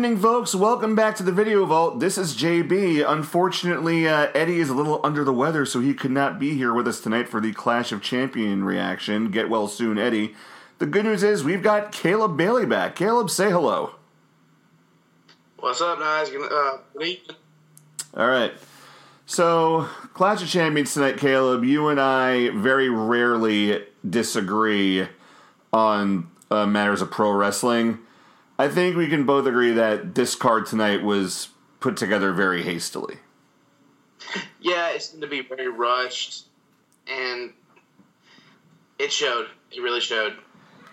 Good evening, folks. Welcome back to the Video Vault. This is JB. Unfortunately, uh, Eddie is a little under the weather, so he could not be here with us tonight for the Clash of Champion reaction. Get well soon, Eddie. The good news is we've got Caleb Bailey back. Caleb, say hello. What's up, guys? Uh. All right. So, Clash of Champions tonight, Caleb. You and I very rarely disagree on uh, matters of pro wrestling. I think we can both agree that this card tonight was put together very hastily. Yeah, it seemed to be very rushed, and it showed. It really showed.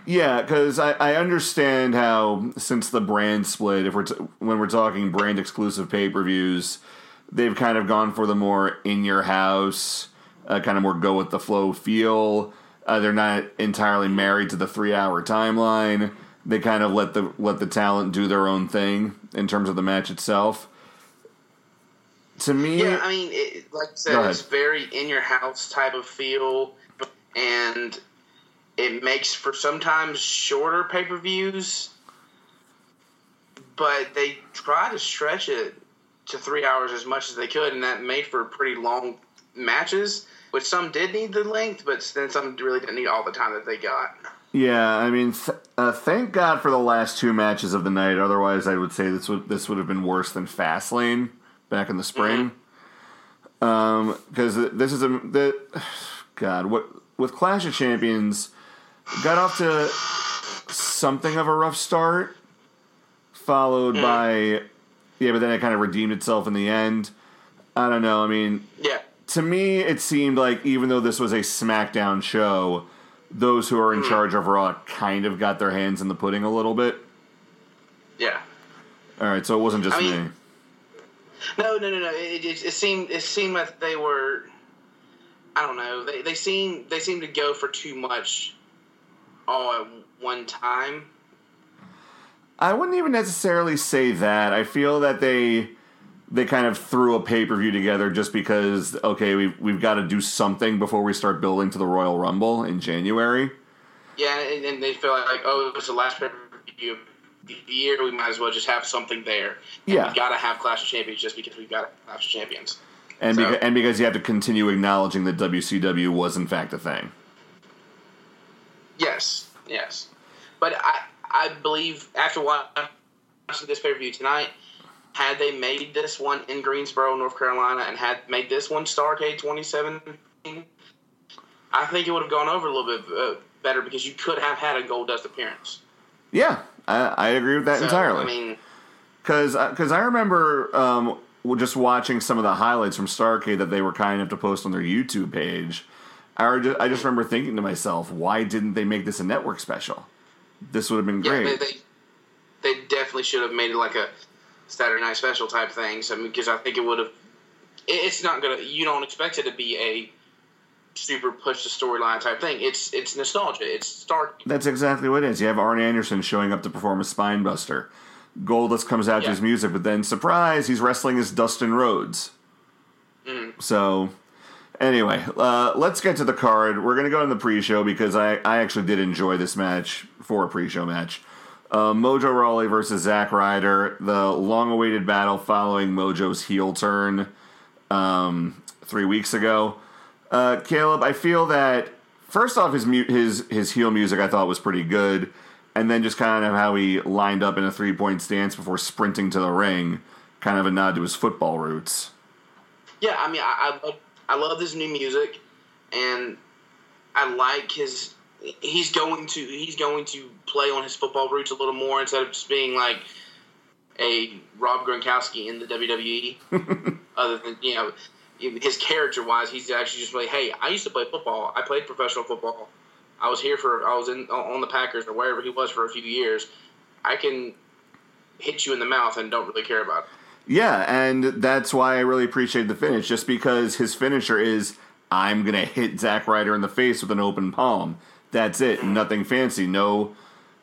Yeah, because I, I understand how since the brand split, if we're t- when we're talking brand exclusive pay per views, they've kind of gone for the more in your house, uh, kind of more go with the flow feel. Uh, they're not entirely married to the three hour timeline. They kind of let the let the talent do their own thing in terms of the match itself. To me, Yeah, I mean, it, like I said, it's very in your house type of feel, and it makes for sometimes shorter pay per views, but they try to stretch it to three hours as much as they could, and that made for pretty long matches. Which some did need the length, but then some really didn't need all the time that they got. Yeah, I mean, th- uh, thank God for the last two matches of the night. Otherwise, I would say this would this would have been worse than Fastlane back in the spring. Mm-hmm. Um, because this is a the God what with Clash of Champions got off to something of a rough start, followed mm. by yeah, but then it kind of redeemed itself in the end. I don't know. I mean, Yeah, to me, it seemed like even though this was a SmackDown show, those who are in hmm. charge of Raw kind of got their hands in the pudding a little bit. yeah. All right, so it wasn't just I mean- me. No, no, no, no. It, it, it seemed it seemed like they were. I don't know. They they seem they seem to go for too much all at one time. I wouldn't even necessarily say that. I feel that they they kind of threw a pay per view together just because okay, we've we've got to do something before we start building to the Royal Rumble in January. Yeah, and, and they feel like, oh, it's the last pay per view of the year. We might as well just have something there. And Yeah. we got to have Clash of Champions just because we've got Clash of Champions. And, So- beca- and because you have to continue acknowledging that WCW was in fact a thing. Yes, yes. But I I believe after watching this pay per view tonight, had they made this one in Greensboro, North Carolina, and had made this one Starcade 2017, I think it would have gone over a little bit uh, better because you could have had a Goldust appearance. Yeah, I, I agree with that So, entirely. I mean, Because because I remember um, just watching some of the highlights from Starcade that they were kind enough to post on their YouTube page. I, just, I just remember thinking to myself, why didn't they make this a network special? This would have been yeah, great. they, they they definitely should have made it like a Saturday Night Special type thing. So because I think it would have. It's not gonna. You don't expect it to be a super push the storyline type thing. It's it's nostalgia. It's Stark. That's exactly what it is. You have Arn Anderson showing up to perform a spine buster. Goldust comes out to his music, but then surprise, he's wrestling as Dustin Rhodes. Mm-hmm. So, anyway, uh, let's get to the card. We're going to go in the pre-show because I, I actually did enjoy this match for a pre-show match. Uh, Mojo Rawley versus Zack Ryder, the long-awaited battle following Mojo's heel turn um, three weeks ago. Uh, Caleb, I feel that first off, his mu- his his heel music I thought was pretty good, and then just kind of how he lined up in a three point stance before sprinting to the ring, kind of a nod to his football roots. Yeah, I mean, I, I love I love his new music, and I like his. He's going to he's going to play on his football roots a little more instead of just being like a Rob Gronkowski in the WWE. Other than you know, his character wise, he's actually just like, hey, I used to play football. I played professional football. I was here for I was in on the Packers or wherever he was for a few years. I can hit you in the mouth and don't really care about it. Yeah, and that's why I really appreciate the finish, just because his finisher is I'm gonna hit Zack Ryder in the face with an open palm. That's it. Nothing fancy. No,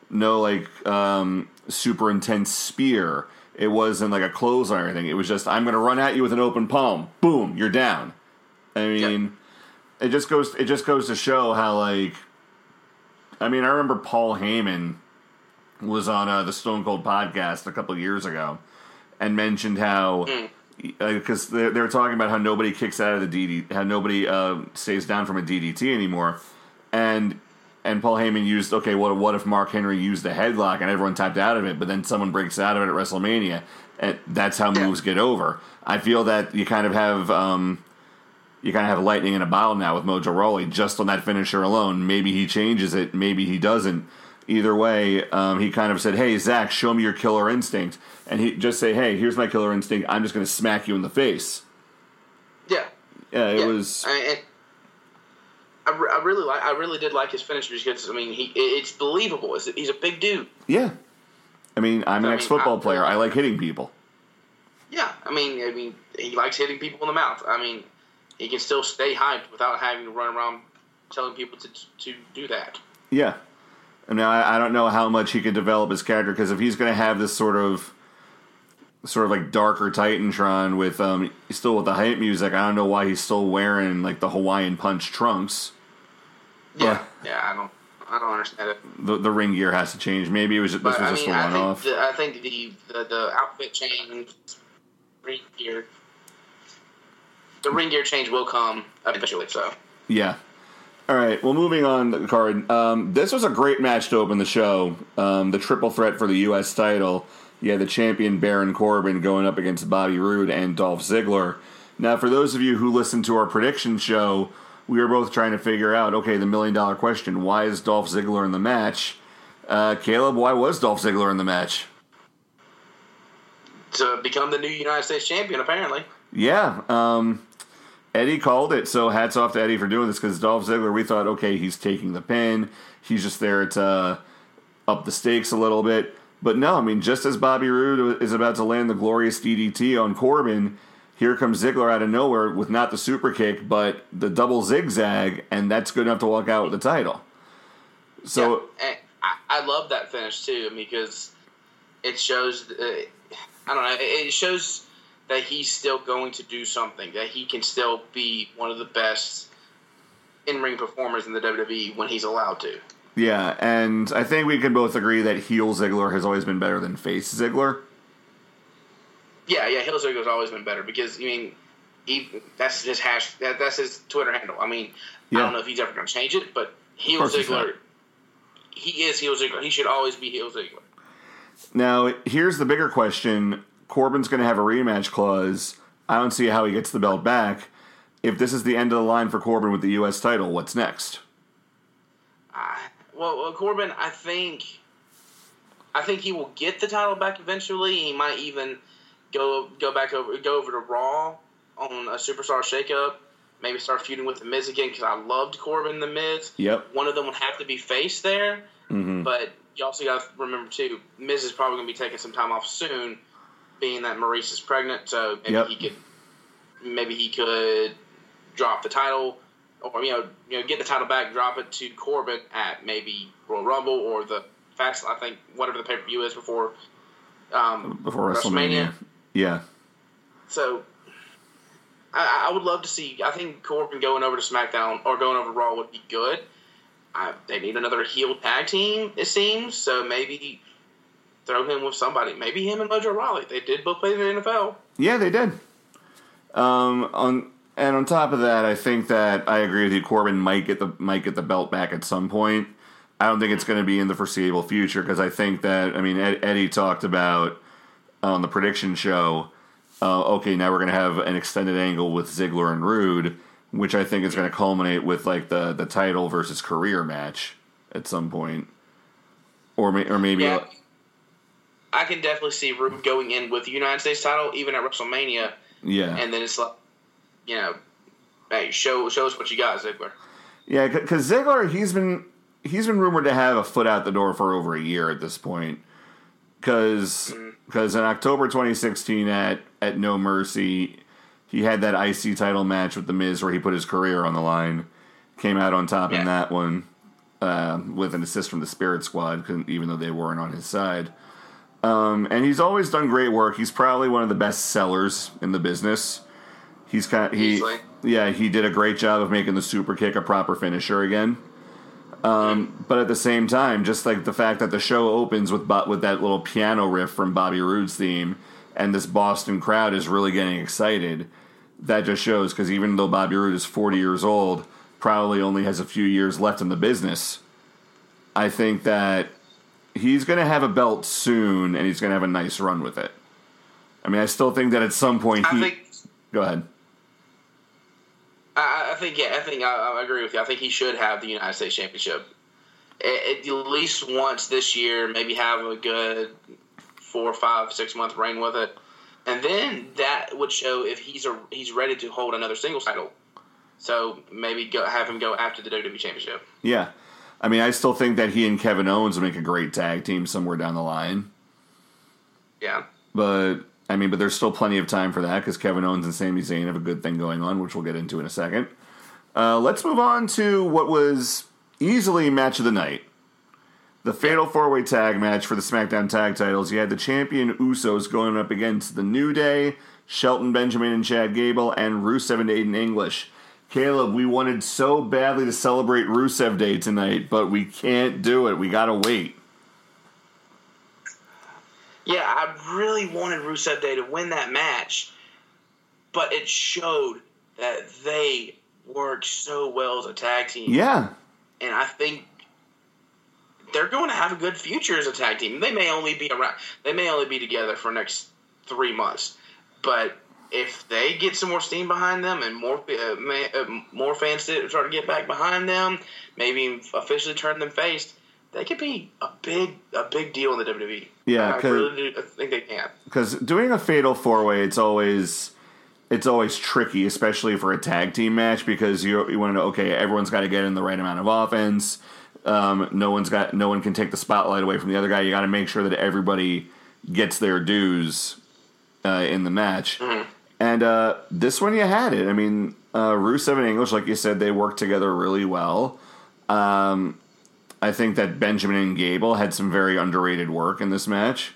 no like um, super intense spear. It wasn't like a clothesline or anything. It was just I'm gonna run at you with an open palm. Boom, you're down. I mean, it just goes. It just goes to show how like. I mean, I remember Paul Heyman was on uh, the Stone Cold podcast a couple years ago and mentioned how because they're, they're talking about how nobody kicks out of the DD, how nobody uh, stays down from a DDT anymore, and and Paul Heyman used okay, what what if Mark Henry used the headlock and everyone tapped out of it, but then someone breaks out of it at WrestleMania, and that's how moves get over. I feel that you kind of have. Um, you kind of have lightning in a bottle now with Mojo Rawley just on that finisher alone. Maybe he changes it, maybe he doesn't. Either way, um, he kind of said, "Hey Zach, show me your killer instinct," and he just say, "Hey, here's my killer instinct. I'm just going to smack you in the face." Yeah, Yeah, it yeah. was. I, and I, I really like. I really did like his finish because I mean, he it's believable. It's, he's a big dude. Yeah, I mean, I'm an I mean, ex-football I- player. I like hitting people. Yeah, I mean, I mean, he likes hitting people in the mouth. I mean, he can still stay hyped without having to run around telling people to to do that. Yeah. And now I, I don't know how much he can develop his character because if he's going to have this sort of, sort of like darker Titantron with um still with the hype music, I don't know why he's still wearing like the Hawaiian Punch trunks. Yeah, yeah, I don't, I don't understand it. The the ring gear has to change. Maybe it was this But was I just mean, a one off. the, I think the, the the outfit change, ring gear, the ring gear change will come eventually. So Yeah. All right. Well, moving on the card. Um, this was a great match to open the show. Um, the triple threat for the U.S. title. Yeah, the champion Baron Corbin going up against Bobby Roode and Dolph Ziggler. Now, for those of you who listened to our prediction show, we were both trying to figure out, okay, the million dollar question: Why is Dolph Ziggler in the match? Uh, Caleb, why was Dolph Ziggler in the match? to become the new United States champion, apparently. Yeah, um, Eddie called it. So hats off to Eddie for doing this because Dolph Ziggler, we thought, okay, he's taking the pin. He's just there to up the stakes a little bit. But no, I mean, just as Bobby Roode is about to land the glorious DDT on Corbin, here comes Ziggler out of nowhere with not the super kick, but the double zigzag, and that's good enough to walk out with the title. So Yeah, I, I love that finish too because it shows. Uh, I don't know. It, it shows that he's still going to do something. That he can still be one of the best in ring performers in the WWE when he's allowed to. yeah, and I think we can both agree that heel Ziggler has always been better than face Ziggler. Yeah, yeah. Heel Ziggler's always been better because I mean, he, that's his hash. That, that's his Twitter handle. I mean, I don't know if he's ever going to change it, but he's He is heel He should always be heel Now, here's the bigger question. Corbin's going to have a rematch clause. I don't see how he gets the belt back. If this is the end of the line for Corbin with the U.S. title, what's next? Uh, well, well, Corbin, I think, I think he will get the title back eventually. He might even go go back over go over to Raw on a Superstar Shakeup. Maybe start feuding with the Miz again because I loved Corbin and the Miz. Yep. One of them would have to be face there, Mm-hmm. but you also got to remember too, Miz is probably going to be taking some time off soon, being that Maryse is pregnant. So maybe Yep. he could, maybe he could drop the title, or you know, you know, get the title back, drop it to Corbin at maybe Royal Rumble or the fast. I think whatever the pay per view is before um, Before WrestleMania. Yeah. So. I, I would love to see. I think Corbin going over to SmackDown or going over to Raw would be good. I, they need another heel tag team, it seems. So maybe throw him with somebody. Maybe him and Mojo Rawley. They did both play in the NFL. Yeah, they did. Um, on and on top of that, I think that I agree with you. Corbin might get the might get the belt back at some point. I don't think it's going to be in the foreseeable future because I think that I mean Ed, Eddie talked about on the prediction show. Uh, okay, now we're going to have an extended angle with Ziggler and Roode, which I think is going to culminate with like the the title versus career match at some point, or may, or maybe Yeah. I can definitely see Roode going in with the United States title, even at WrestleMania, yeah and then it's like, you know, hey, show show us what you got, Ziggler. Yeah, because Ziggler, he's been he's been rumored to have a foot out the door for over a year at this point. Because because in October 2016 at at No Mercy, he had that IC title match with the Miz where he put his career on the line. Came out on top in that one uh, with an assist from the Spirit Squad, even though they weren't on his side. Um, and he's always done great work. He's probably one of the best sellers in the business. He's kind he Easily. yeah he did a great job of making the super kick a proper finisher again. Um, but at the same time, just like the fact that the show opens with with that little piano riff from Bobby Roode's theme, and this Boston crowd is really getting excited, that just shows because even though Bobby Roode is 40 years old, probably only has a few years left in the business, I think that he's going to have a belt soon, and he's going to have a nice run with it. I mean, I still think that at some point he. Think go ahead. I, I think yeah, I think I, I agree with you. I think he should have the United States Championship at, at least once this year. Maybe have a good four, five, six month reign with it, and then that would show if he's a he's ready to hold another singles title. So maybe go have him go after the WWE Championship. Yeah. I mean, I still think that he and Kevin Owens would make a great tag team somewhere down the line. Yeah. But I mean, but there's still plenty of time for that because Kevin Owens and Sami Zayn have a good thing going on, which we'll get into in a second. Uh, let's move on to what was easily match of the night. The Fatal Four Way Tag match for the SmackDown Tag Titles. You had the champion Usos going up against the New Day, Shelton Benjamin and Chad Gable, and Rusev and Aiden English. Caleb, we wanted so badly to celebrate Rusev Day tonight, but we can't do it. We gotta wait. Yeah, I really wanted Rusev Day to win that match, but it showed that they work so well as a tag team. Yeah. And I think they're going to have a good future as a tag team. They may only be around. They may only be together for next three months, but if they get some more steam behind them and more uh, may, uh, more fans start to get back behind them, maybe officially turn them face, they could be a big a big deal in the WWE. Yeah, I really do, I think they can. because doing a fatal four way, it's always it's always tricky, especially for a tag team match, because you you want to know okay, everyone's got to get in the right amount of offense. Um, no one's got no one can take the spotlight away from the other guy. You got to make sure that everybody gets their dues uh, in the match. And uh, this one, you had it. I mean, uh, Rusev and English, like you said, they worked together really well. Um, I think that Benjamin and Gable had some very underrated work in this match.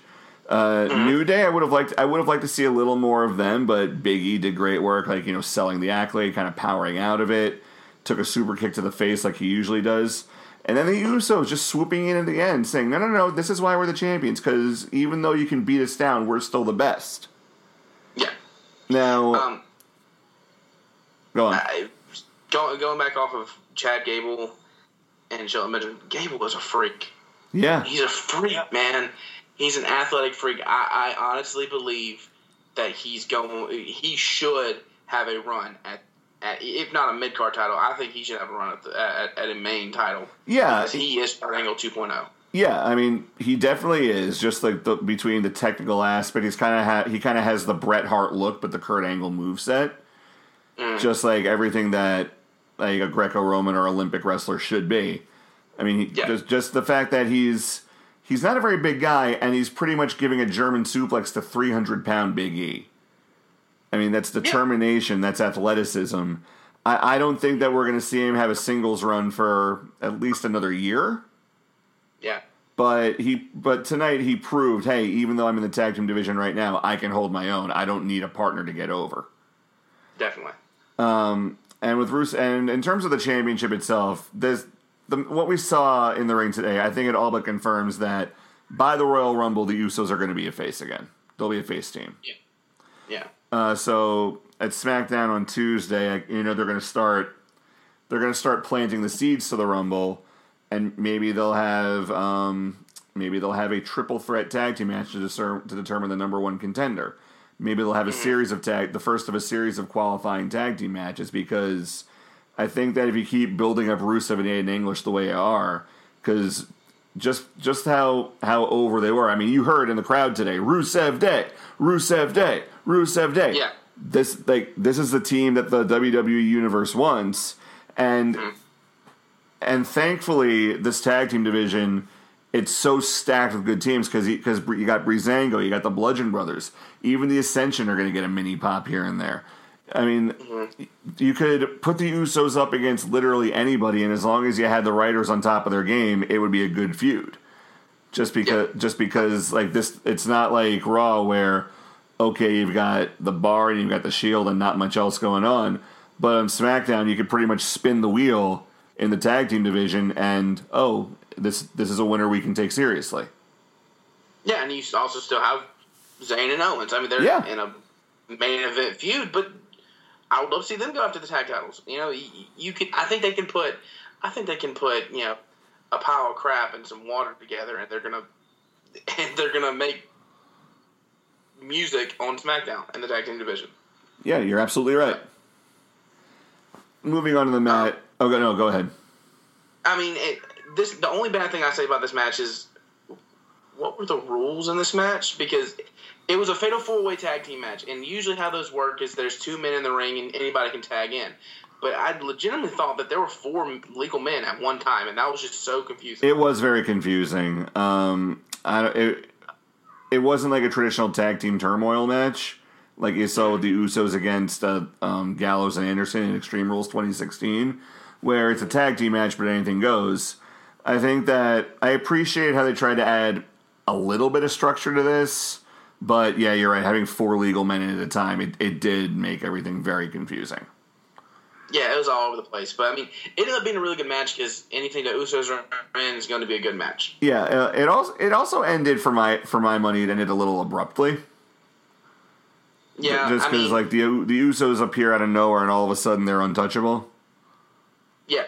Uh, New Day, I would have liked. I would have liked to see a little more of them, but Big E did great work, like you know, selling the accolade, kind of powering out of it. Took a super kick to the face like he usually does, and then the Usos just swooping in at the end, saying, "No, no, no, this is why we're the champions. Because even though you can beat us down, we're still the best." Yeah. Now, Um, go on. I, going going back off of Chad Gable and Shelton Benjamin, Gable is a freak. yeah, He's a freak, man. He's an athletic freak. I, I honestly believe that he's going. He should have a run at, at if not a mid card title. I think he should have a run at, the, at, at a main title. yeah. He is Kurt Angle oh. 2.0. Yeah, I mean, he definitely is. Just like the, between the technical aspect, he's kind of ha- he kind of has the Bret Hart look, but the Kurt Angle move moveset. Mm. Just like everything that like a Greco-Roman or Olympic wrestler should be. I mean, he, Yeah. just just the fact that he's he's not a very big guy, and he's pretty much giving a German suplex to three hundred pound Big E. I mean, that's determination. That's athleticism. I, I don't think that we're going to see him have a singles run for at least another year Yeah. but he but tonight he proved hey even though i'm in the tag team division right now i can hold my own i don't need a partner to get over Definitely. Um, and with Bruce and in terms of the championship itself there's the what we saw in the ring today i think it all but confirms that by the royal rumble the usos are going to be a face again they'll be a face team Yeah. uh, so at smackdown on tuesday you know they're going to start they're going to start planting the seeds to the rumble and maybe they'll have um, maybe they'll have a triple threat tag team match to, discern, to determine the number one contender. Maybe they'll have a hmm. series of tag, the first of a series of qualifying tag team matches because I think that if you keep building up Rusev and Aiden English the way you are, because just just how how over they were. I mean, you heard in the crowd today, Rusev Day, Rusev Day, Rusev Day. Yeah. This like this is the team that the WWE universe wants, and hmm. and thankfully this tag team division it's so stacked with good teams because because you got Breezango, you got the Bludgeon Brothers, even the Ascension are going to get a mini pop here and there. I mean, mm-hmm. you could put the Usos up against literally anybody, and as long as you had the writers on top of their game, it would be a good feud. Just because, just because, like this, it's not like Raw where okay, you've got the bar and you've got the Shield and not much else going on. But on SmackDown, you could pretty much spin the wheel in the tag team division, and oh, this this is a winner we can take seriously. Yeah, and you also still have Zayn and Owens. I mean, they're Yeah. in a main event feud, but I would love to see them go after the tag titles. You know, you, you can. I think they can put. I think they can put you know a pile of crap and some water together, and they're gonna and they're gonna make music on SmackDown in the tag team division. Yeah, you're absolutely right. Moving on to the um, mat. Oh, go no, go ahead. I mean, it, this the only bad thing I say about this match is what were the rules in this match because it was a fatal four way tag team match, and usually how those work is there's two men in the ring and anybody can tag in. But I legitimately thought that there were four legal men at one time, and that was just so confusing. It was very confusing. Um, I, it, it wasn't like a traditional tag team turmoil match like you saw with the Usos against uh, um, Gallows and Anderson in Extreme Rules 2016, where it's a tag team match but anything goes. I think that I appreciate how they tried to add a little bit of structure to this, but yeah, you're right. Having four legal men at a time, it, it did make everything very confusing. yeah, it was all over the place. But I mean, it ended up being a really good match because anything that Usos are in is going to be a good match. Yeah, uh, it also it also ended for my for my money. It ended a little abruptly. Yeah, just because like the the Usos appear out of nowhere and all of a sudden they're untouchable. yeah.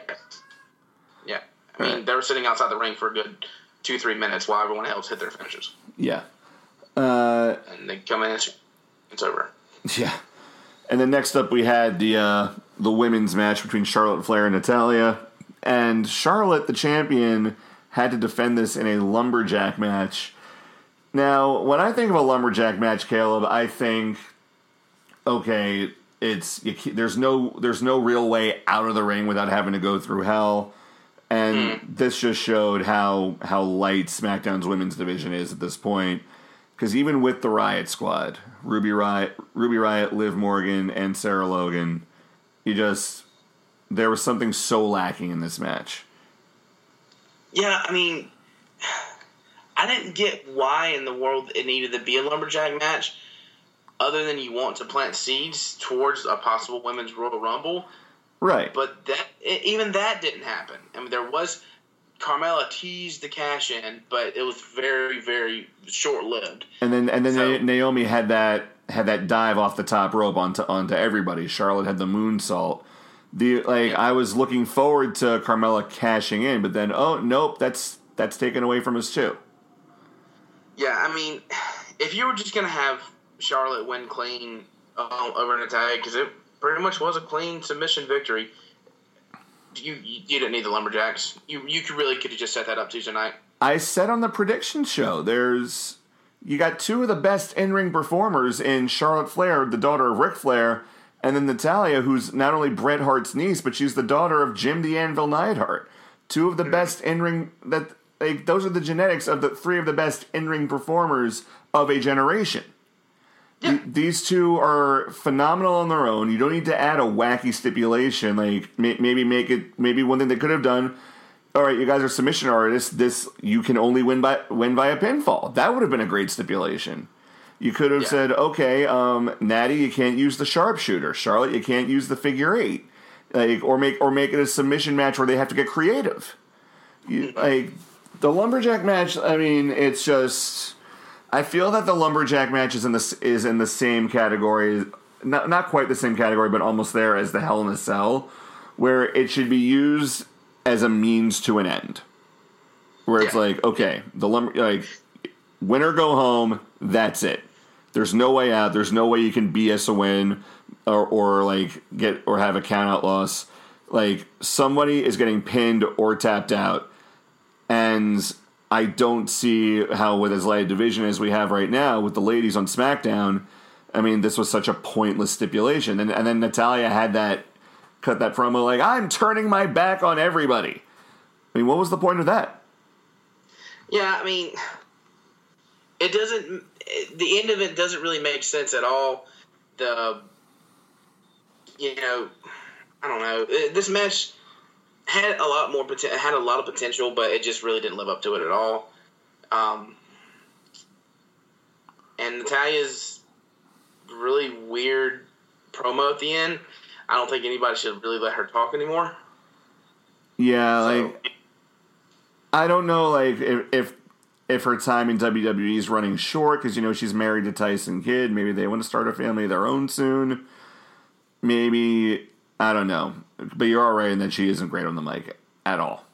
I mean, Right. they were sitting outside the ring for a good two, three minutes while everyone else hit their finishes, Yeah, uh, and they come in and it's- it's over. yeah. And then next up we had the uh, the women's match between Charlotte Flair and Natalya, and Charlotte, the champion, had to defend this in a lumberjack match. Now, when I think of a lumberjack match, Caleb, I think, okay, it's you, there's no there's no real way out of the ring without having to go through hell. And hmm. this just showed how how light SmackDown's women's division is at this point. Because even with the Riot Squad, Ruby Riot, Ruby Riot, Liv Morgan, and Sarah Logan, you just there was something so lacking in this match. Yeah, I mean, I didn't get why in the world it needed to be a lumberjack match, other than you want to plant seeds towards a possible women's Royal Rumble. Right. But that even that didn't happen. I mean, there was Carmella teased the cash in, but it was very, very short lived. And then and then So- Naomi had that had that dive off the top rope onto onto everybody. Charlotte had the moonsault. The like I was looking forward to Carmella cashing in, but then oh nope, that's that's taken away from us too. Yeah, I mean, if you were just gonna have Charlotte win clean uh, over Natalya, because it pretty much was a clean submission victory. You, you didn't need the lumberjacks. You you could really could have just set that up Tuesday night. I said on the prediction show, there's you got two of the best in ring performers in Charlotte Flair, the daughter of Ric Flair, and then Natalya, who's not only Bret Hart's niece, but she's the daughter of Jim the Anvil Neidhart. Two of the hmm. best in ring that like those are the genetics of the three of the best in ring performers of a generation. Yeah. These two are phenomenal on their own. You don't need to add a wacky stipulation, like may- maybe make it. Maybe one thing they could have done all right, you guys are submission artists. This you can only win by win by a pinfall. That would have been a great stipulation. You could have Yeah. said, okay, um, Natty, you can't use the sharpshooter. Charlotte, you can't use the figure eight, like or make or make it a submission match where they have to get creative. You, like the lumberjack match. I mean, it's just. I feel that the lumberjack match is in the is in the same category, not not quite the same category, but almost there as the Hell in a Cell, where it should be used as a means to an end. Where it's Yeah. like, okay, the lumber like winner go home, that's it. There's no way out. There's no way you can BS a win or, or like get or have a count out loss. Like somebody is getting pinned or tapped out, and I don't see how with as light a division as we have right now with the ladies on SmackDown. I mean, this was such a pointless stipulation, and and then Natalya had that cut that promo like I'm turning my back on everybody. I mean, what was the point of that? Yeah, I mean, it doesn't. The end of it doesn't really make sense at all. The, you know, I don't know. This match had a lot more potential. Had a lot of potential, but it just really didn't live up to it at all. Um, and Natalya's really weird promo at the end. I don't think anybody should really let her talk anymore. Yeah, So- like I don't know, like if if, if her time in WWE is running short because you know she's married to Tyson Kidd. Maybe they want to start a family of their own soon. Maybe I don't know, but you're all right in that she isn't great on the mic at all.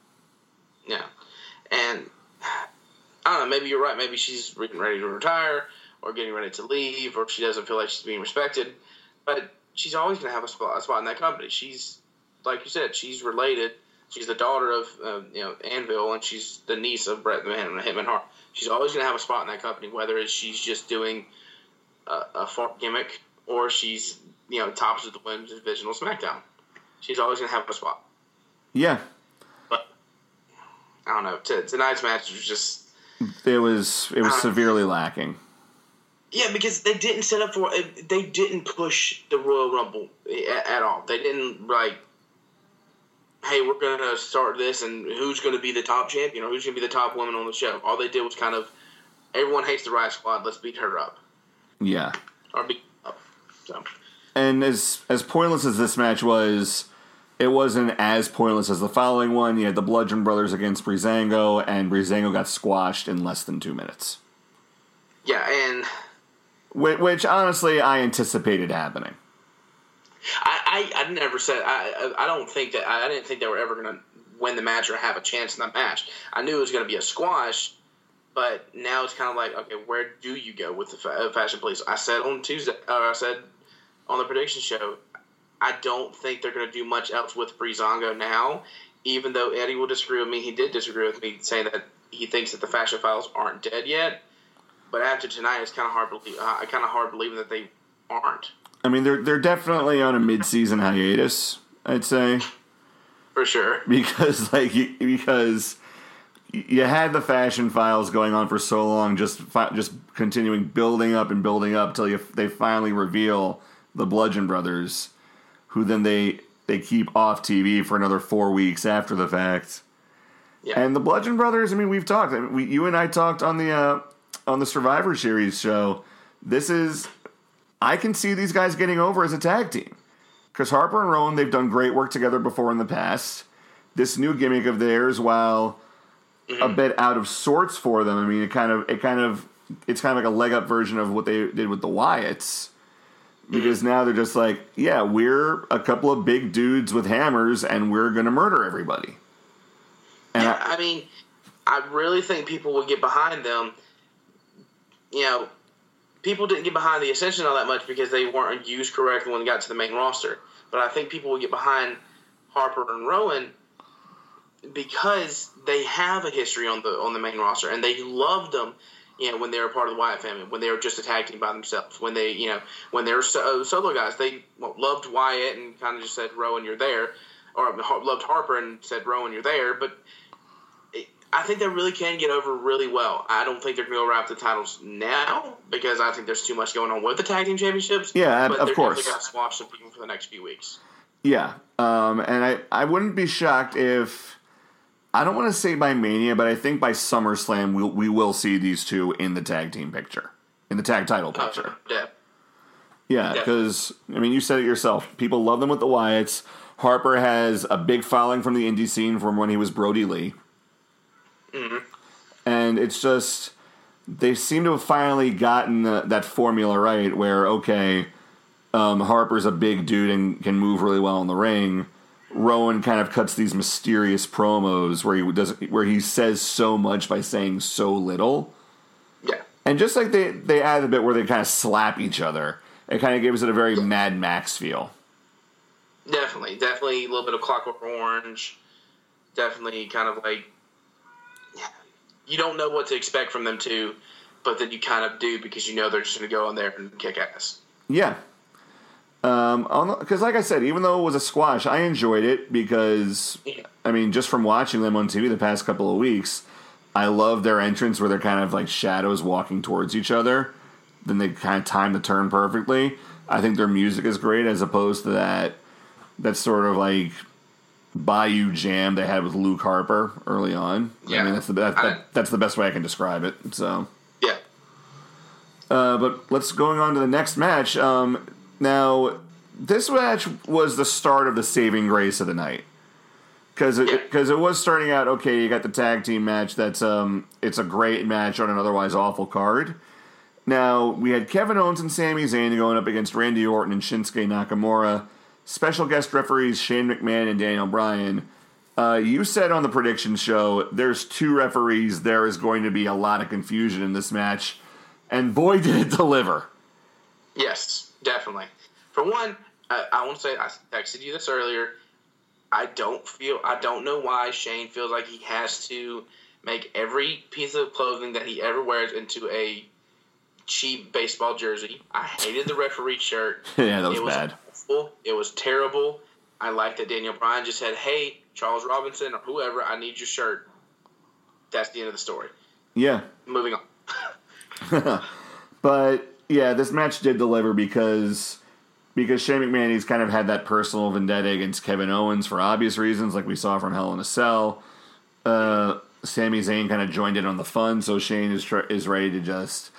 Yeah, and I don't know. Maybe you're right. Maybe she's re- ready to retire, or getting ready to leave, or she doesn't feel like she's being respected. But she's always going to have a spot, a spot in that company. She's like you said, she's related. She's the daughter of you know Anvil, and she's the niece of Bret the Man and Hitman Hart. She's always going to have a spot in that company, whether it's she's just doing a, a fart gimmick or she's you know tops of the women's divisional SmackDown. She's always going to have a spot. Yeah, But I don't know. T- tonight's match was just it was it was Uh, severely lacking. Yeah, because they didn't set up for. They didn't push the Royal Rumble at, at all. They didn't like, hey, we're gonna start this, and who's gonna be the top champion or who's gonna be the top woman on the show. All they did was kind of, everyone hates the Riot Squad. Let's beat her up Yeah. or beat up. So And as as pointless as this match was, it wasn't as pointless as the following one. You had the Bludgeon Brothers against Breezango, and Breezango got squashed in less than two minutes. yeah, and Which, which honestly, I anticipated happening. I, I, I never said I, I don't think that I didn't think they were ever gonna win the match or have a chance in that match. I knew it was gonna be a squash, but now it's kind of like okay, where do you go with the fa- fashion police? I said on Tuesday, or I said on the prediction show, I don't think they're gonna do much else with Breezango now. Even though Eddie will disagree with me, he did disagree with me, saying that he thinks that the fashion files aren't dead yet. But after tonight, it's kind of hard believe. Uh, kind of hard believing that they aren't I mean, they're they're definitely on a mid season hiatus. I'd say for sure. because like because you had the fashion files going on for so long, just just continuing building up and building up till you they finally reveal the Bludgeon Brothers, who then they they keep off TV for another four weeks after the fact. Yeah. And the Bludgeon Brothers, I mean, we've talked. I mean, we, you and I talked on the uh, on the Survivor Series show. This is, I can see these guys getting over as a tag team because Harper and Rowan they've done great work together before in the past. This new gimmick of theirs, while a bit out of sorts for them, I mean, it kind of it kind of it's kind of like a leg up version of what they did with the Wyatts. Because now they're just like, yeah, we're a couple of big dudes with hammers, and we're gonna murder everybody. And Yeah, I, I mean, I really think people would get behind them. You know, people didn't get behind the Ascension all that much because they weren't used correctly when they got to the main roster. But I think people would get behind Harper and Rowan because they have a history on the on the main roster and they loved them. You know, when they were part of the Wyatt family, when they were just a tag team by themselves, when they, you know, when they were so, uh, solo guys, they well, loved Wyatt and kind of just said, "Rowan, you're there," or loved Harper and said, "Rowan, you're there." But I think they really can get over really well. I don't think they're going to go wrap the titles now because I think there's too much going on with the tag team championships. Yeah, but of they're course. definitely going to squash some people for the next few weeks. Yeah, um, and I, I wouldn't be shocked if I don't want to say by Mania, but I think by SummerSlam we'll, we will see these two in the tag team picture, in the tag title Uh, picture. yeah. Yeah, because I mean, you said it yourself. People love them with the Wyatts. Harper has a big following from the indie scene from when he was Brodie Lee, and it's just they seem to have finally gotten the, that formula right. Where okay, um, Harper's a big dude and can move really well in the ring. Rowan kind of cuts these mysterious promos where he does where he says so much by saying so little. Yeah. And just like they they add a bit where they kind of slap each other, it kind of gives it a very Mad Max feel. Definitely, definitely a little bit of Clockwork Orange. Definitely, kind of like you don't know what to expect from them too, but then you kind of do because you know they're just going to go in there and kick ass. Yeah. Um, because like I said, even though it was a squash, I enjoyed it because I mean, just from watching them on TV the past couple of weeks, I love their entrance where they're kind of like shadows walking towards each other. Then they kind of time the turn perfectly. I think their music is great as opposed to that that sort of like Bayou jam they had with Luke Harper early on. Yeah, I mean that's the that, that, that's the best way I can describe it. So. Yeah. Uh, but let's going on to the next match. Um, now, this match was the start of the saving grace of the night because it Yeah. because it was starting out okay. You got the tag team match. That's um, it's a great match on an otherwise awful card. Now we had Kevin Owens and Sami Zayn going up against Randy Orton and Shinsuke Nakamura. Special guest referees Shane McMahon and Daniel Bryan. Uh, you said on the prediction show there's two referees. There is going to be a lot of confusion in this match, and boy did it deliver. Yes, definitely. For one, I, I want to say I texted you this earlier. I don't feel I don't know why Shane feels like he has to make every piece of clothing that he ever wears into a cheap baseball jersey. I hated the referee shirt. yeah, that was, it was bad. awful. It was terrible. I like that Daniel Bryan just said, "Hey, Charles Robinson or whoever, I need your shirt." That's the end of the story. Yeah, Moving on. But yeah, this match did deliver because because Shane McMahon he's kind of had that personal vendetta against Kevin Owens for obvious reasons, like we saw from Hell in a Cell. Uh, Sami Zayn kind of joined in on the fun, so Shane is tr- is ready to just.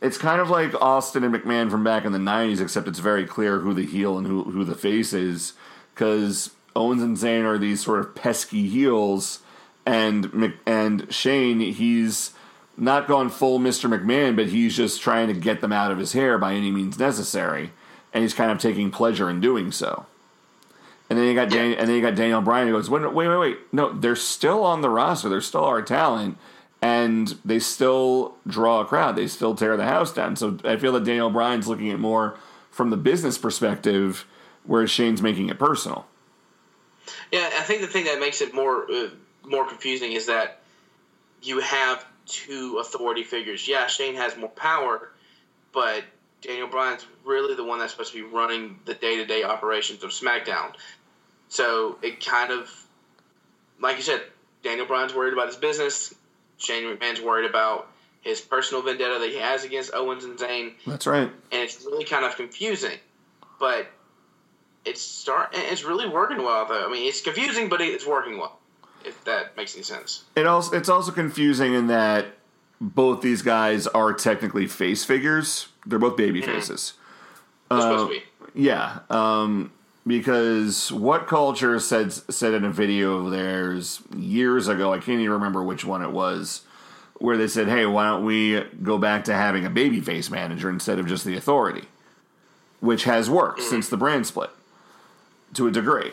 It's kind of like Austin and McMahon from back in the '90s, except it's very clear who the heel and who who the face is, because Owens and Zayn are these sort of pesky heels, and and Shane he's not gone full Mr. McMahon, but he's just trying to get them out of his hair by any means necessary, and he's kind of taking pleasure in doing so. And then you got Dan- and then you got Daniel Bryan who goes, wait, wait, wait, wait, no, they're still on the roster, they're still our talent, and they still draw a crowd, they still tear the house down. So I feel that Daniel Bryan's looking at more from the business perspective, whereas Shane's making it personal. Yeah, I think the thing that makes it more uh, more confusing is that you have two authority figures. Yeah, Shane has more power, but Daniel Bryan's really the one that's supposed to be running the day to day operations of SmackDown. So it kind of, like you said, Daniel Bryan's worried about his business. Shane McMahon's worried about his personal vendetta that he has against Owens and Zayn That's right. and it's really kind of confusing. But it's start it's really working well though. I mean, it's confusing, but it's working well. If that makes any sense. It also it's also confusing in that both these guys are technically face figures. They're both baby mm-hmm. faces. It's supposed to uh, be. Yeah, um, because WhatCulture said said in a video of theirs years ago, I can't even remember which one it was, where they said, "Hey, why don't we go back to having a babyface manager instead of just the authority?" Which has worked mm. since the brand split to a degree.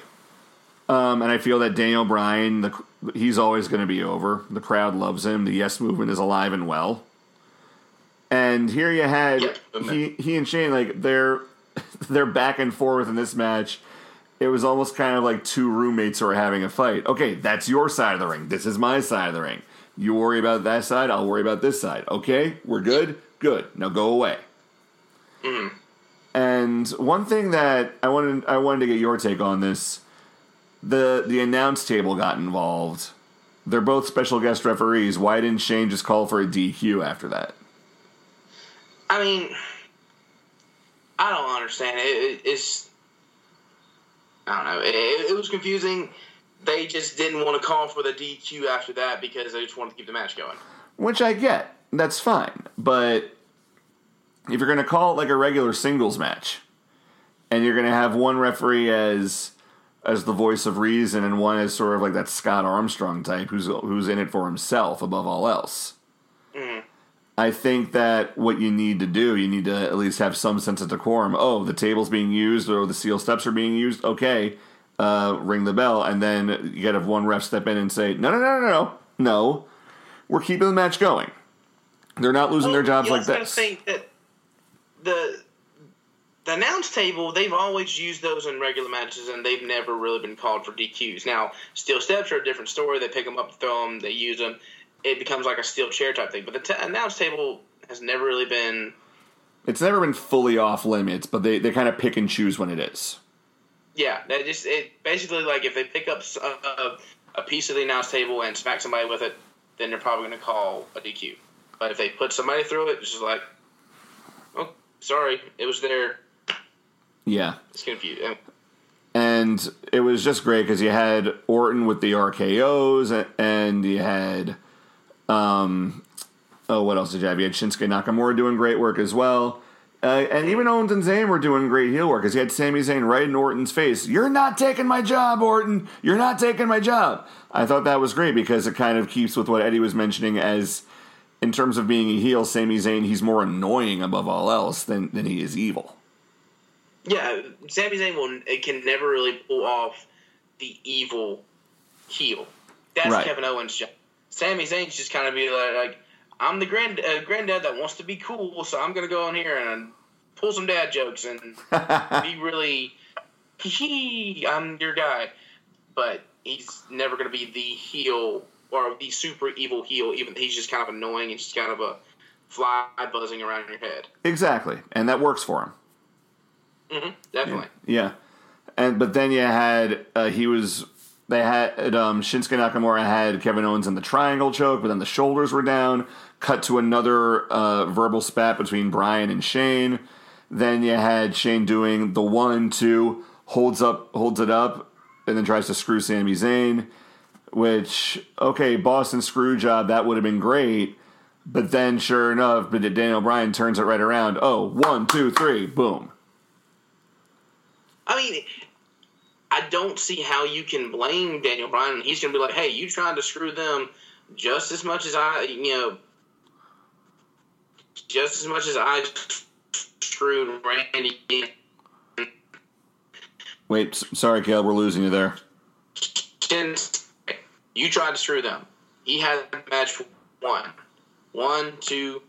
Um, and I feel that Daniel Bryan, the, he's always going to be over. The crowd loves him. The Yes movement is alive and well. And here you had Yep. he he and Shane like they're they're back and forth in this match. It was almost kind of like two roommates who are having a fight. Okay, that's your side of the ring. This is my side of the ring. You worry about that side. I'll worry about this side. Okay, we're good. Good. Now go away. And one thing that I wanted I wanted to get your take on this the the announce table got involved. They're both special guest referees. Why didn't Shane just call for a DQ after that? I mean, I don't understand. It, it, it's I don't know. It, it, it was confusing. They just didn't want to call for the DQ after that because they just wanted to keep the match going. Which I get. That's fine. But if you're going to call it like a regular singles match and you're going to have one referee as as the voice of reason and one is sort of like that Scott Armstrong type who's who's in it for himself above all else. I think that what you need to do, you need to at least have some sense of decorum. Oh, the table's being used or the seal steps are being used. Okay, uh, ring the bell, and then you got to have one ref step in and say, no, no, no, no, no, no, we're keeping the match going. They're not losing their jobs like gotta this. think that the the announce table they've always used those in regular matches and they've never really been called for DQs. Now, steel steps are a different story. They pick them up, throw them, they use them. It becomes like a steel chair type thing. But the t- announce table has never really been. It's never been fully off limits, but they, they kind of pick and choose when it is. Yeah, they just it basically like if they pick up uh, a piece of the announce table and smack somebody with it, then they're probably going to call a DQ. But if they put somebody through it, it's just like, oh, sorry, it was there. Yeah. It's confusing. and it was just great because you had Orton with the RKO's, and you had, um, oh, what else did you have? You had Shinsuke Nakamura doing great work as well. Uh, and even Owens and Zayn were doing great heel work because he had Sami Zayn right in Orton's face. You're not taking my job, Orton. You're not taking my job. I thought that was great because it kind of keeps with what Eddie was mentioning as, in terms of being a heel, Sami Zayn, he's more annoying above all else than, than he is evil. Yeah, Sami Zayn will it can never really pull off the evil heel. That's Right. Kevin Owens' job. Sami Zayn's just kind of be like, like I'm the grand uh, granddad that wants to be cool, so I'm gonna go in here and pull some dad jokes and be really, hee, I'm your guy. But he's never gonna be the heel or the super evil heel. Even he's just kind of annoying and just kind of a fly buzzing around your head. exactly. And that works for him. Hmm definitely. Yeah, and but then you had uh, he was they had um, Shinsuke Nakamura had Kevin Owens in the triangle choke, but then the shoulders were down. Cut to another uh, verbal spat between Bryan and Shane. Then you had Shane doing the one two holds up holds it up and then tries to screw Sami Zayn. Which okay, Boston screw job that would have been great. But then, sure enough, but Daniel Bryan turns it right around. Oh, one, two, three, boom. I mean, I don't see how you can blame Daniel Bryan. He's going to be like, "Hey, you tried to screw them just as much as I, you know, just as much as I screwed Randy." Wait, sorry, Caleb, we're losing you there. You tried to screw them. He had a match for one, one, two.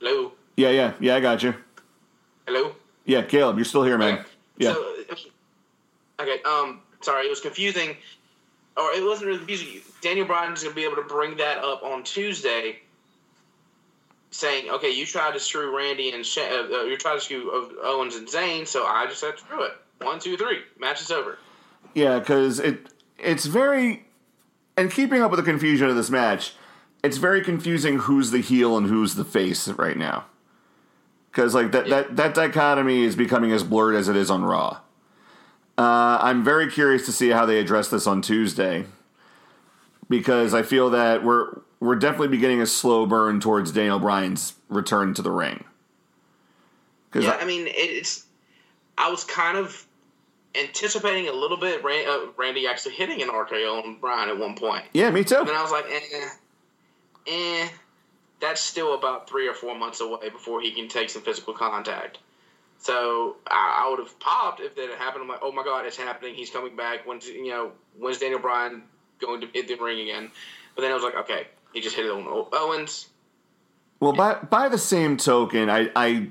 Hello, Yeah, yeah, yeah, I got you. hello. Yeah, Caleb, you're still here, man. Okay. Yeah, So, okay. Um. Sorry, it was confusing, or it wasn't really confusing. Daniel Bryan's going to be able to bring that up on Tuesday, saying, "Okay, you tried to screw Randy and Sha- uh, uh, you tried to screw Owens and Zayn, so I just had to screw it. One, two, three. Match is over." yeah, because it it's very and keeping up with the confusion of this match, it's very confusing who's the heel and who's the face right now. Because like that, that that dichotomy is becoming as blurred as it is on Raw. Uh, I'm very curious to see how they address this on Tuesday, because I feel that we're we're definitely beginning a slow burn towards Daniel Bryan's return to the ring. Because Yeah, I mean, it's. I was kind of anticipating a little bit uh, Randy actually hitting an RKO on Bryan at one point. yeah, me too. And I was like, eh, eh, that's still about three or four months away before he can take some physical contact. So I, I would have popped if that had happened. I'm like, oh my god, it's happening. He's coming back. When's you know when's Daniel Bryan going to hit the ring again? But then I was like, okay, he just hit it on Owens. Well, by by the same token, I I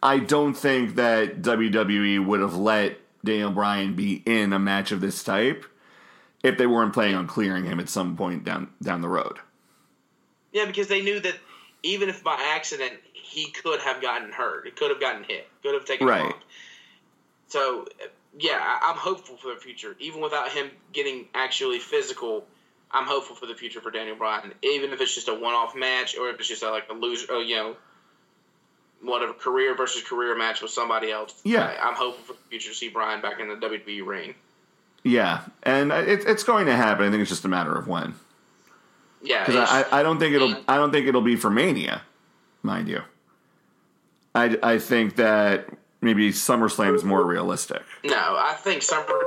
I don't think that WWE would have let Daniel Bryan be in a match of this type if they weren't planning on clearing him at some point down down the road. Yeah, because they knew that even if by accident he could have gotten hurt, he could have gotten hit, could have taken Right. a bump. So, yeah, I- I'm hopeful for the future. Even without him getting actually physical, I'm hopeful for the future for Daniel Bryan. Even if it's just a one-off match, or if it's just a, like a loser, you know, whatever career versus career match with somebody else. Yeah. I, I'm hopeful for the future to see Bryan back in the WWE ring. Yeah, and it, it's going to happen. I think it's just a matter of when. Yeah, Because I, I don't think it'll I don't think it'll be for Mania, mind you. I, I think that maybe SummerSlam is more realistic. No, I think Summer.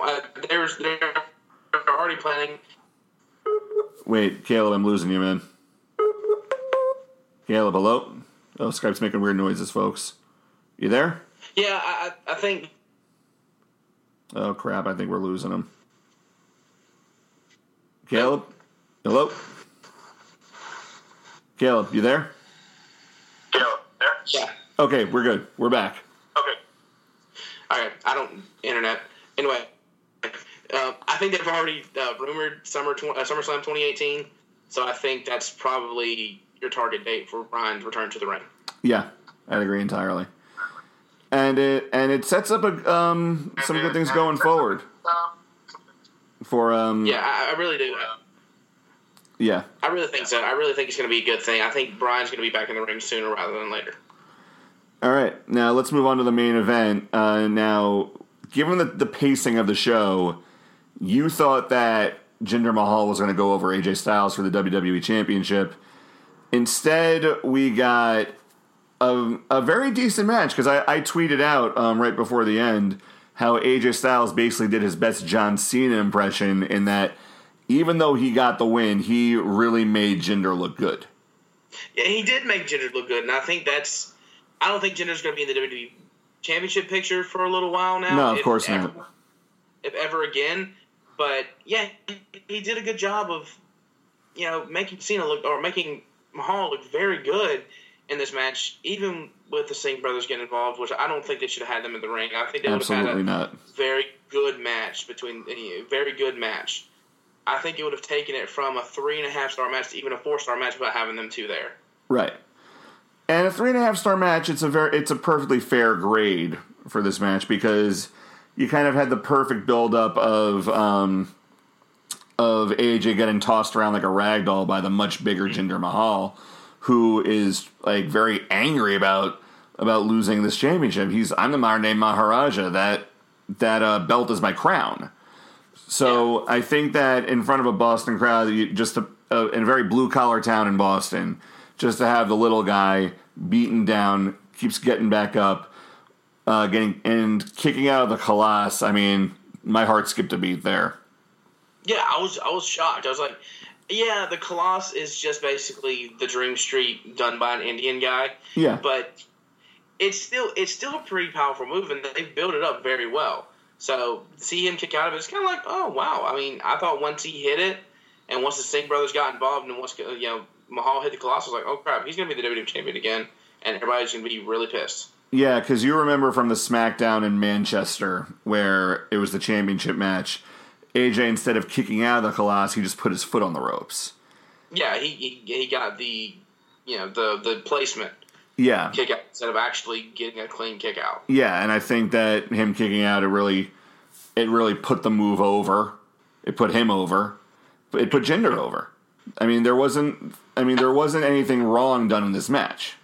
Uh, there's they're already planning. Wait, Caleb, I'm losing you, man. Caleb, hello. Oh, Skype's making weird noises, folks. You there? Yeah, I, I think Oh crap! I think we're losing him. Caleb, hello. Caleb, you there? Yeah, there. yeah. Okay, we're good. We're back. Okay. All right, I don't internet anyway. Uh, I think they've already uh, rumored summer tw- uh, SummerSlam 2018, so I think that's probably your target date for Ryan's return to the ring. Yeah, I'd agree entirely. And it and it sets up a, um, some good things going forward for um Yeah, I, I really do. Yeah I really think so. I really think it's going to be a good thing. I think Bryan's going to be back in the ring sooner rather than later. All right, now let's move on to the main event. Uh, now, given the, the pacing of the show, you thought that Jinder Mahal was going to go over AJ Styles for the WWE Championship. Instead, we got a, a very decent match because I, I tweeted out um, right before the end how AJ Styles basically did his best John Cena impression in that even though he got the win, he really made Jinder look good. Yeah, he did make Jinder look good, and I think that's. I don't think Jinder's going to be in the WWE Championship picture for a little while now. No, of course ever, not. If ever again, but yeah, he, did a good job of, you know, making Cena look or making Mahal look very good in this match, even with the Singh brothers getting involved, which I don't think they should have had them in the ring. I think they would have had Absolutely a not. very good match between very good match. I think it would have taken it from a three and a half star match to even a four star match without having them two there. Right. And a three and a half star match, it's a very it's a perfectly fair grade for this match because you kind of had the perfect build up of um, of AJ getting tossed around like a rag doll by the much bigger Jinder Mahal, who is like very angry about about losing this championship. He's I'm the modern day Maharaja. That that uh, belt is my crown. So I think that in front of a Boston crowd, you, just a, a, in a very blue collar town in Boston, just to have the little guy beaten down, keeps getting back up, uh, getting and kicking out of the Colossus. I mean, my heart skipped a beat there. Yeah, I was I was shocked. I was like, yeah, the Colossus is just basically the Dream Street done by an Indian guy. Yeah. but it's still it's still a pretty powerful move, and they've built it up very well. So see him kick out of it, it's kind of like, oh wow. I mean, I thought once he hit it, and once the Singh brothers got involved, and once you know Mahal hit the Colossus, like, oh crap, he's gonna be the WWE champion again, and everybody's gonna be really pissed. Yeah, because you remember from the SmackDown in Manchester where it was the championship match, AJ instead of kicking out of the Colossus, he just put his foot on the ropes. Yeah, he he, he got the you know the the placement Yeah, kick out instead of actually getting a clean kick out. yeah, and I think that him kicking out it really, it really put the move over. It put him over. It put Jinder over. I mean, there wasn't. I mean, there wasn't anything wrong done in this match.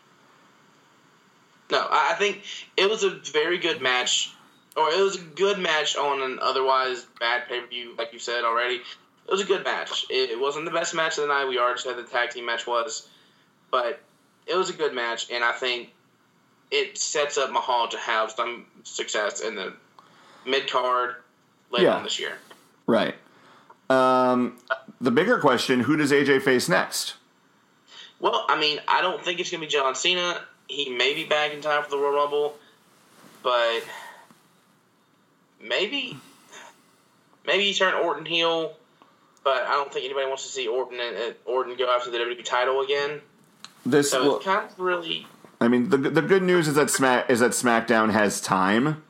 No, I I think it was a very good match, or it was a good match on an otherwise bad pay per view, like you said already. It was a good match. It, it wasn't the best match of the night. We already said the tag team match was, but it was a good match, and I think it sets up Mahal to have some success in the mid card later Yeah. on this year. Right. Um, the bigger question: Who does AJ face next? Well, I mean, I don't think it's gonna be John Cena. He may be back in time for the Royal Rumble, but maybe, maybe he turn Orton heel. But I don't think anybody wants to see Orton and Orton go after the WWE title again. This. So kind of really, I mean, the the good news is that Smack is that SmackDown has time.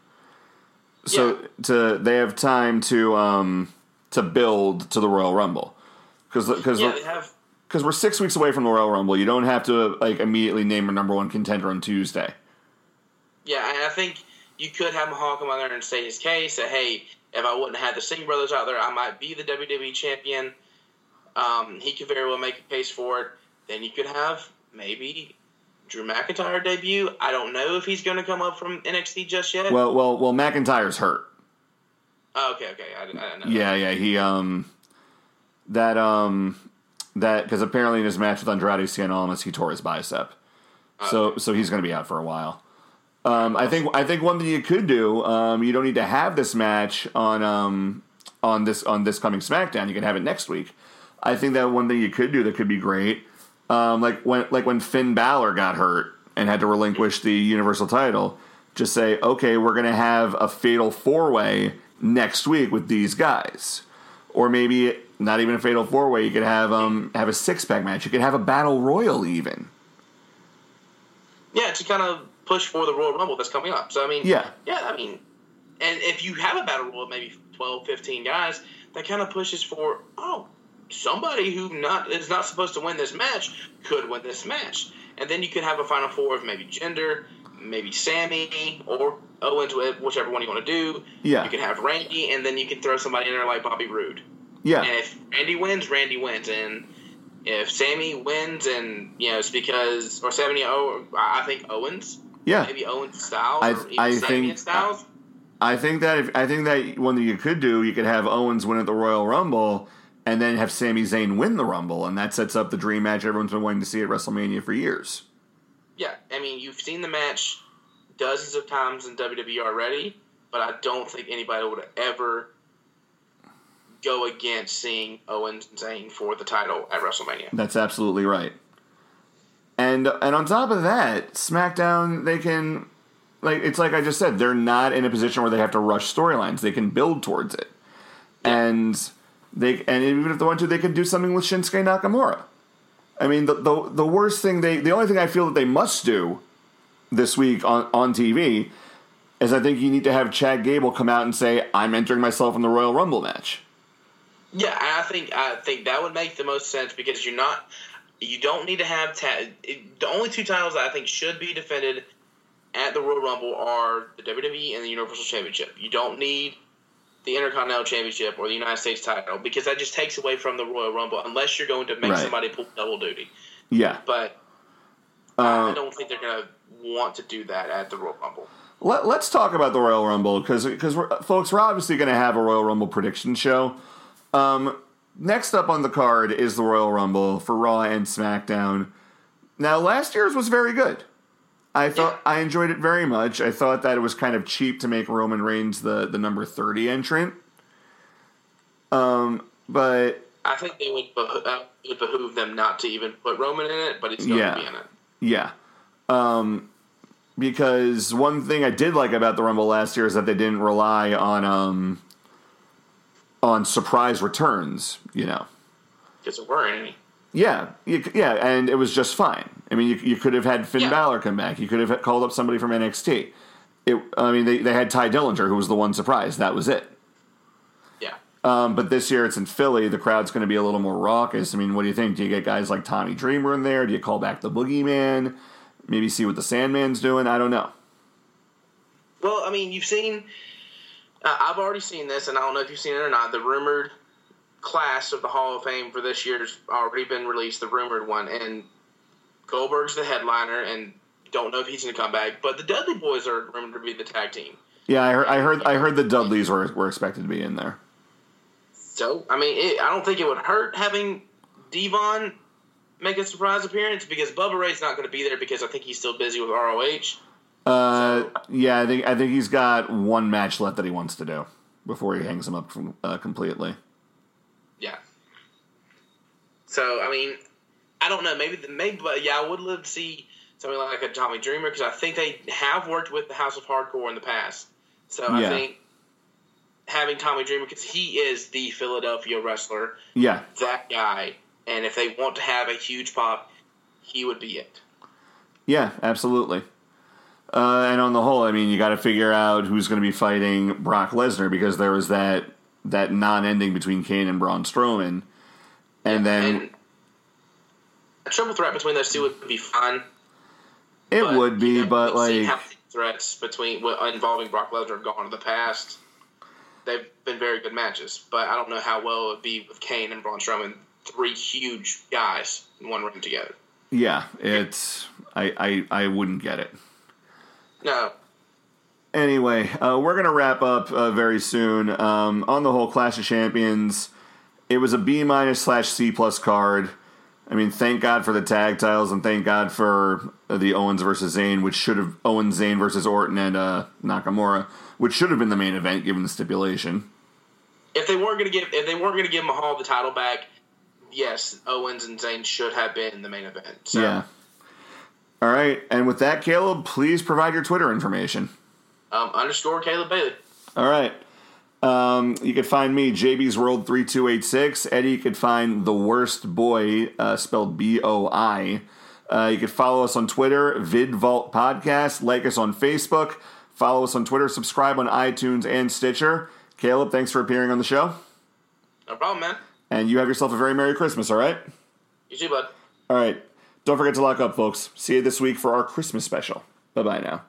So Yeah. to they have time to um to build to the Royal Rumble because because yeah, have. because we're six weeks away from the Royal Rumble. You don't have to like immediately name a number one contender on Tuesday. Yeah, and I think you could have Mahal come out there and say his case that hey, if I wouldn't have had the Singh brothers out there, I might be the WWE champion. Um, he could very well make a case for it. Then you could have maybe Drew McIntyre debut. I don't know if he's going to come up from NXT just yet. Well, well, well. McIntyre's hurt. oh, okay, okay, I, I know. Yeah, yeah. He um that um that because apparently in his match with Andrade Cien Almas he tore his bicep, so so he's going to be out for a while. Um, I think I think one thing you could do um, you don't need to have this match on um on this on this coming SmackDown. You can have it next week. I think that one thing you could do that could be great, um, like when like when Finn Balor got hurt and had to relinquish the Universal title. Just say, okay, we're going to have a fatal four way next week with these guys, or maybe not even a fatal four way. You could have um have a six pack match. You could have a battle royal even. Yeah, to kind of push for the Royal Rumble that's coming up. So I mean, Yeah. yeah, I mean, and if you have a battle royal, maybe 12, 15 guys, that kind of pushes for oh, somebody who not is not supposed to win this match could win this match, and then you could have a final four of maybe Jinder, maybe Sami or Owens, whichever one you want to do. Yeah. you can have Randy, and then you can throw somebody in there like Bobby Roode. And Yeah, if Randy wins, Randy wins, and if Sami wins, and you know it's because or Sami, oh, I I think Owens yeah. maybe Owens Styles I- or even I Sami think- Styles. I think that if I think that one thing you could do, you could have Owens win at the Royal Rumble, and then have Sami Zayn win the Rumble, and that sets up the dream match everyone's been wanting to see at WrestleMania for years. Yeah, I mean, you've seen the match dozens of times in WWE already, but I don't think anybody would ever go against seeing Owens and Zayn for the title at WrestleMania. That's absolutely right. And and on top of that, SmackDown they can like it's like I just said, they're not in a position where they have to rush storylines. They can build towards it. And they and even if they want to, they can do something with Shinsuke Nakamura. I mean, the, the the worst thing they the only thing I feel that they must do this week on on TV is I think you need to have Chad Gable come out and say I'm entering myself in the Royal Rumble match. Yeah, I think I think that would make the most sense because you're not you don't need to have ta- the only two titles I think should be defended at the Royal Rumble are the WWE and the Universal Championship. You don't need the Intercontinental Championship or the United States title because that just takes away from the Royal Rumble unless you're going to make Right. somebody pull double duty. Yeah. But Uh, I don't think they're going to want to do that at the Royal Rumble. Let, let's talk about the Royal Rumble because because folks, we're obviously going to have a Royal Rumble prediction show. Um, next up on the card is the Royal Rumble for Raw and SmackDown. Now, last year's was very good. I thought I enjoyed it very much. I thought that it was kind of cheap to make Roman Reigns the the number thirty entrant. Um, but I think they would beho- uh, it would behoove them not to even put Roman in it, but he's going Yeah. to be in it. Yeah. Um, because one thing I did like about the Rumble last year is that they didn't rely on um, on surprise returns. You know. Because there weren't any. Yeah, you, yeah, and it was just fine. I mean, you, you could have had Finn Yeah. Balor come back. You could have called up somebody from NXT. It, I mean, they, they had Tye Dillinger, who was the one surprise. That was it. Yeah. Um, but this year it's in Philly. The crowd's going to be a little more raucous. I mean, what do you think? Do you get guys like Tommy Dreamer in there? Do you call back the Boogeyman? Maybe see what the Sandman's doing? I don't know. Well, I mean, you've seen. Uh, I've already seen this, and I don't know if you've seen it or not. The rumored class of the Hall of Fame for this year's already been released. The rumored one, and Goldberg's the headliner, and don't know if he's going to come back. But the Dudley Boyz are rumored to be the tag team. Yeah, I heard. I heard. I heard the Dudleys were were expected to be in there. So, I mean, it, I don't think it would hurt having Devon make a surprise appearance because Bubba Ray's not going to be there because I think he's still busy with ROH. Uh, yeah, I think I think he's got one match left that he wants to do before he hangs him up from, uh, completely. Yeah. So I mean, I don't know. Maybe maybe, but yeah, I would love to see something like a Tommy Dreamer because I think they have worked with the House of Hardcore in the past. So I Yeah. think having Tommy Dreamer because he is the Philadelphia wrestler, Yeah, that guy, and if they want to have a huge pop, he would be it. yeah, absolutely. Uh, and on the whole, I mean, you got to figure out who's going to be fighting Brock Lesnar because there was that that non-ending between Kane and Braun Strowman, and then And a triple threat between those two would be fun. it but, would be, you know, but like, how many threats between involving Brock Lesnar have gone in the past. They've been very good matches, but I don't know how well it would be with Kane and Braun Strowman, three huge guys in one ring together. yeah, it's I, I I wouldn't get it. No, Anyway, uh, we're going to wrap up uh, very soon. Um, on the whole, Clash of Champions, it was a B minus slash C plus card. I mean, thank God for the tag titles and thank God for the Owens versus Zayn, which should have Owens, Zayn versus Orton and uh, Nakamura, which should have been the main event given the stipulation. if they weren't going to give if they weren't going to give Mahal the title back, yes, Owens and Zayn should have been the main event. So, Yeah. All right, and with that, Caleb, please provide your Twitter information. Um, underscore Caleb Bailey. All right. Um, you can find me, JB's World 3286. Eddie, you could find The Worst Boy, uh, spelled B O I. Uh, you can follow us on Twitter, VidVault Podcast. Like us on Facebook. Follow us on Twitter. Subscribe on iTunes and Stitcher. Caleb, thanks for appearing on the show. No problem, man. And you have yourself a very Merry Christmas, all right? You too, bud. All right. Don't forget to lock up, folks. See you this week for our Christmas special. Bye bye now.